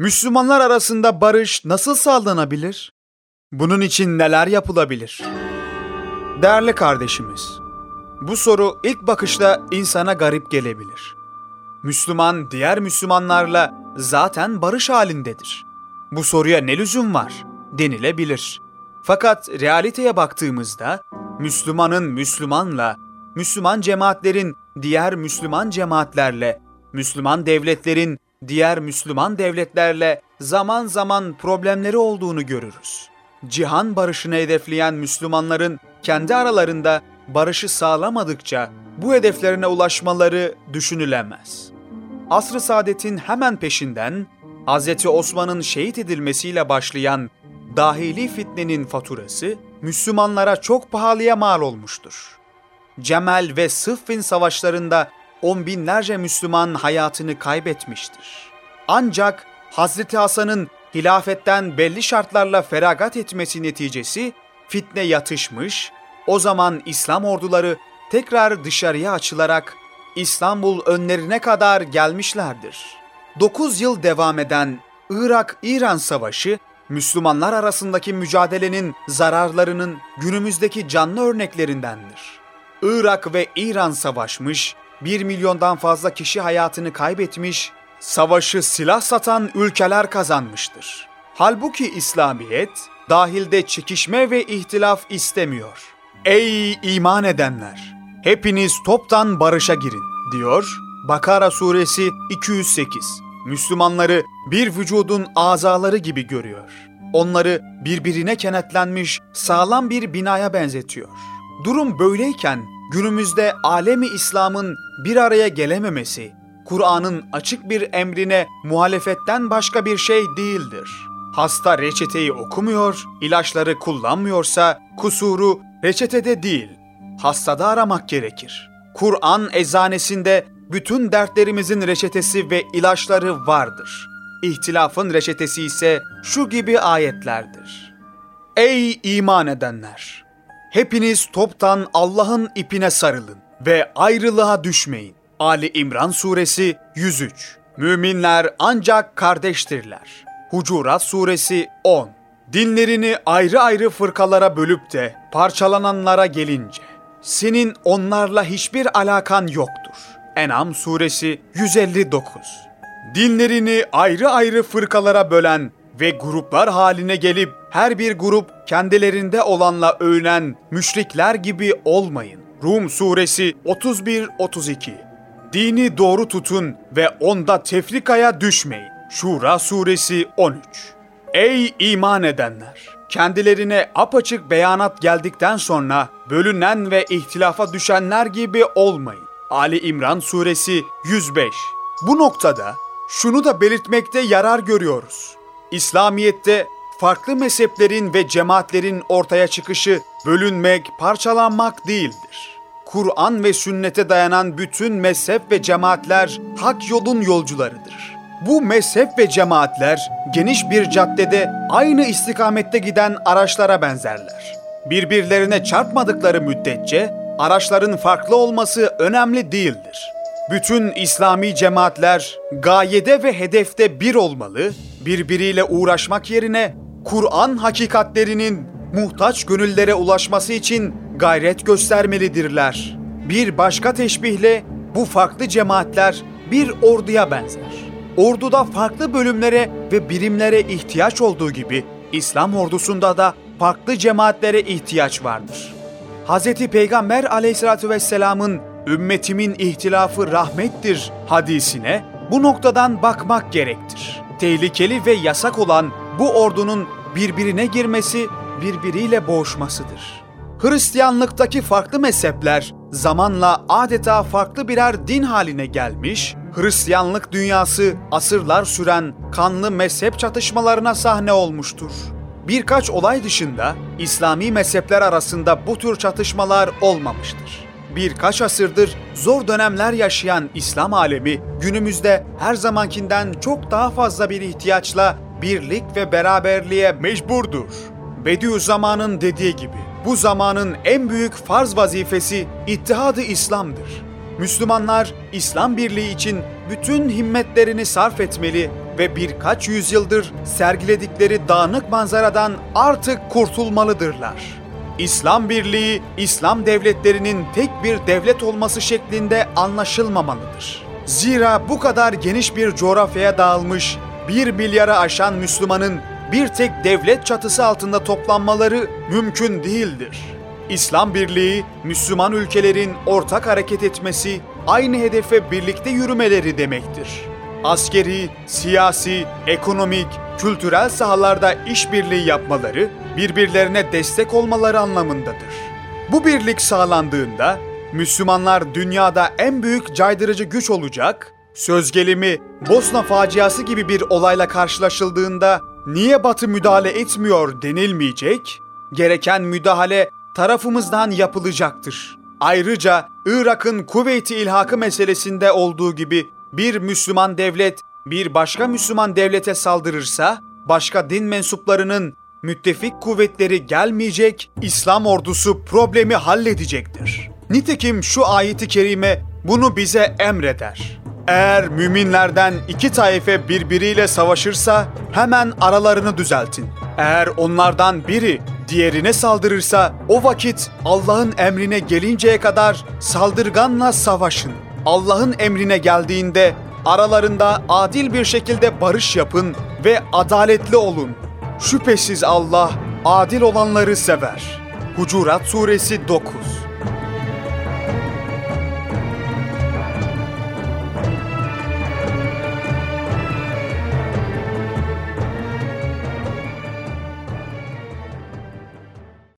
Müslümanlar arasında barış nasıl sağlanabilir? Bunun için neler yapılabilir? Değerli kardeşimiz, bu soru ilk bakışta insana garip gelebilir. Müslüman diğer Müslümanlarla zaten barış halindedir. Bu soruya ne lüzum var denilebilir. Fakat realiteye baktığımızda Müslümanın Müslümanla, Müslüman cemaatlerin diğer Müslüman cemaatlerle, Müslüman devletlerin diğer Müslüman devletlerle zaman zaman problemleri olduğunu görürüz. Cihan barışını hedefleyen Müslümanların kendi aralarında barışı sağlamadıkça bu hedeflerine ulaşmaları düşünülemez. Asr-ı Saadet'in hemen peşinden Hz. Osman'ın şehit edilmesiyle başlayan dahili fitnenin faturası Müslümanlara çok pahalıya mal olmuştur. Cemel ve Sıffin savaşlarında on binlerce Müslüman hayatını kaybetmiştir. Ancak Hazreti Hasan'ın hilafetten belli şartlarla feragat etmesi neticesi fitne yatışmış, o zaman İslam orduları tekrar dışarıya açılarak İstanbul önlerine kadar gelmişlerdir. 9 yıl devam eden Irak-İran Savaşı, Müslümanlar arasındaki mücadelenin zararlarının günümüzdeki canlı örneklerindendir. Irak ve İran savaşmış, 1 milyondan fazla kişi hayatını kaybetmiş, savaşı silah satan ülkeler kazanmıştır. Halbuki İslamiyet, dahilde çekişme ve ihtilaf istemiyor. Ey iman edenler! Hepiniz toptan barışa girin, diyor Bakara suresi 208. Müslümanları bir vücudun azaları gibi görüyor. Onları birbirine kenetlenmiş sağlam bir binaya benzetiyor. Durum böyleyken günümüzde alemi İslam'ın bir araya gelememesi, Kur'an'ın açık bir emrine muhalefetten başka bir şey değildir. Hasta reçeteyi okumuyor, ilaçları kullanmıyorsa kusuru reçetede değil, hastada aramak gerekir. Kur'an eczanesinde bütün dertlerimizin reçetesi ve ilaçları vardır. İhtilafın reçetesi ise şu gibi ayetlerdir. Ey iman edenler! Hepiniz toptan Allah'ın ipine sarılın ve ayrılığa düşmeyin. Ali İmran Suresi 103 Müminler ancak kardeştirler. Hucurat Suresi 10 Dinlerini ayrı ayrı fırkalara bölüp de parçalananlara gelince, senin onlarla hiçbir alakan yoktur. En'am Suresi 159 Dinlerini ayrı ayrı fırkalara bölen ve gruplar haline gelip her bir grup kendilerinde olanla övünen müşrikler gibi olmayın. Rum Suresi 31-32 Dini doğru tutun ve onda tefrikaya düşmeyin. Şura Suresi 13 Ey iman edenler! Kendilerine apaçık beyanat geldikten sonra bölünen ve ihtilafa düşenler gibi olmayın. Ali İmran Suresi 105 Bu noktada şunu da belirtmekte yarar görüyoruz. İslamiyet'te farklı mezheplerin ve cemaatlerin ortaya çıkışı bölünmek, parçalanmak değildir. Kur'an ve sünnete dayanan bütün mezhep ve cemaatler hak yolun yolcularıdır. Bu mezhep ve cemaatler geniş bir caddede aynı istikamette giden araçlara benzerler. Birbirlerine çarpmadıkları müddetçe araçların farklı olması önemli değildir. Bütün İslami cemaatler gayede ve hedefte bir olmalı, birbiriyle uğraşmak yerine Kur'an hakikatlerinin muhtaç gönüllere ulaşması için gayret göstermelidirler. Bir başka teşbihle bu farklı cemaatler bir orduya benzer. Orduda farklı bölümlere ve birimlere ihtiyaç olduğu gibi İslam ordusunda da farklı cemaatlere ihtiyaç vardır. Hz. Peygamber aleyhissalatü vesselamın ümmetimin ihtilafı rahmettir hadisine bu noktadan bakmak gerektir. Tehlikeli ve yasak olan bu ordunun birbirine girmesi, birbiriyle boğuşmasıdır. Hristiyanlıktaki farklı mezhepler zamanla adeta farklı birer din haline gelmiş, Hristiyanlık dünyası asırlar süren kanlı mezhep çatışmalarına sahne olmuştur. Birkaç olay dışında İslami mezhepler arasında bu tür çatışmalar olmamıştır. Birkaç asırdır zor dönemler yaşayan İslam alemi günümüzde her zamankinden çok daha fazla bir ihtiyaçla birlik ve beraberliğe mecburdur. Bediüzzaman'ın dediği gibi bu zamanın en büyük farz vazifesi ittihadı İslam'dır. Müslümanlar İslam birliği için bütün himmetlerini sarf etmeli, ve birkaç yüzyıldır sergiledikleri dağınık manzaradan artık kurtulmalıdırlar. İslam Birliği, İslam devletlerinin tek bir devlet olması şeklinde anlaşılmamalıdır. Zira bu kadar geniş bir coğrafyaya dağılmış, bir milyara aşan Müslümanın bir tek devlet çatısı altında toplanmaları mümkün değildir. İslam Birliği, Müslüman ülkelerin ortak hareket etmesi, aynı hedefe birlikte yürümeleri demektir. Askeri, siyasi, ekonomik, kültürel sahalarda işbirliği yapmaları, birbirlerine destek olmaları anlamındadır. Bu birlik sağlandığında Müslümanlar dünyada en büyük caydırıcı güç olacak, söz gelimi Bosna faciası gibi bir olayla karşılaşıldığında niye Batı müdahale etmiyor denilmeyecek, gereken müdahale tarafımızdan yapılacaktır. Ayrıca Irak'ın Kuveyt'i ilhakı meselesinde olduğu gibi bir Müslüman devlet bir başka Müslüman devlete saldırırsa başka din mensuplarının müttefik kuvvetleri gelmeyecek, İslam ordusu problemi halledecektir. Nitekim şu ayeti kerime bunu bize emreder. Eğer müminlerden iki taife birbiriyle savaşırsa hemen aralarını düzeltin. Eğer onlardan biri diğerine saldırırsa o vakit Allah'ın emrine gelinceye kadar saldırganla savaşın. Allah'ın emrine geldiğinde aralarında adil bir şekilde barış yapın ve adaletli olun. Şüphesiz Allah adil olanları sever. Hucurat Suresi 9